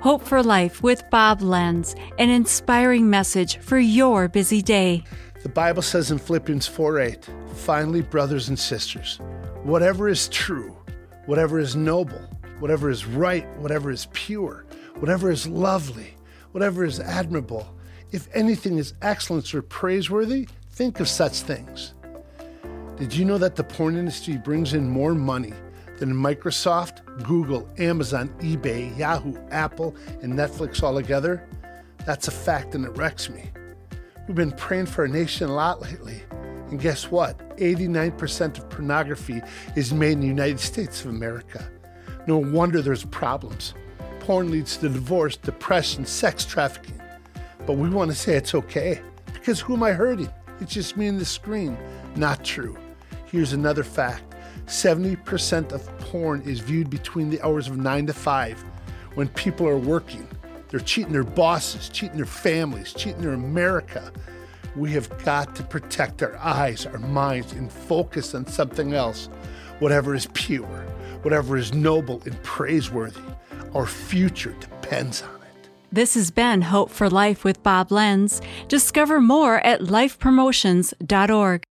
Hope for Life with Bob Lenz, an inspiring message for your busy day. The Bible says in Philippians 4 8, finally, brothers and sisters, whatever is true, whatever is noble, whatever is right, whatever is pure, whatever is lovely, whatever is admirable, if anything is excellence or praiseworthy, think of such things. Did you know that the porn industry brings in more money than Microsoft, Google, Amazon, eBay, Yahoo, Apple, and Netflix all together? That's a fact and it wrecks me. We've been praying for our nation a lot lately. And guess what? 89% of pornography is made in the United States of America. No wonder there's problems. Porn leads to divorce, depression, sex trafficking. But we want to say it's okay. Because who am I hurting? It's just me and the screen. Not true. Here's another fact 70% of porn is viewed between the hours of 9 to 5 when people are working. They're cheating their bosses, cheating their families, cheating their America. We have got to protect our eyes, our minds, and focus on something else. Whatever is pure, whatever is noble and praiseworthy. Our future depends on it. This has been Hope for Life with Bob Lenz. Discover more at lifepromotions.org.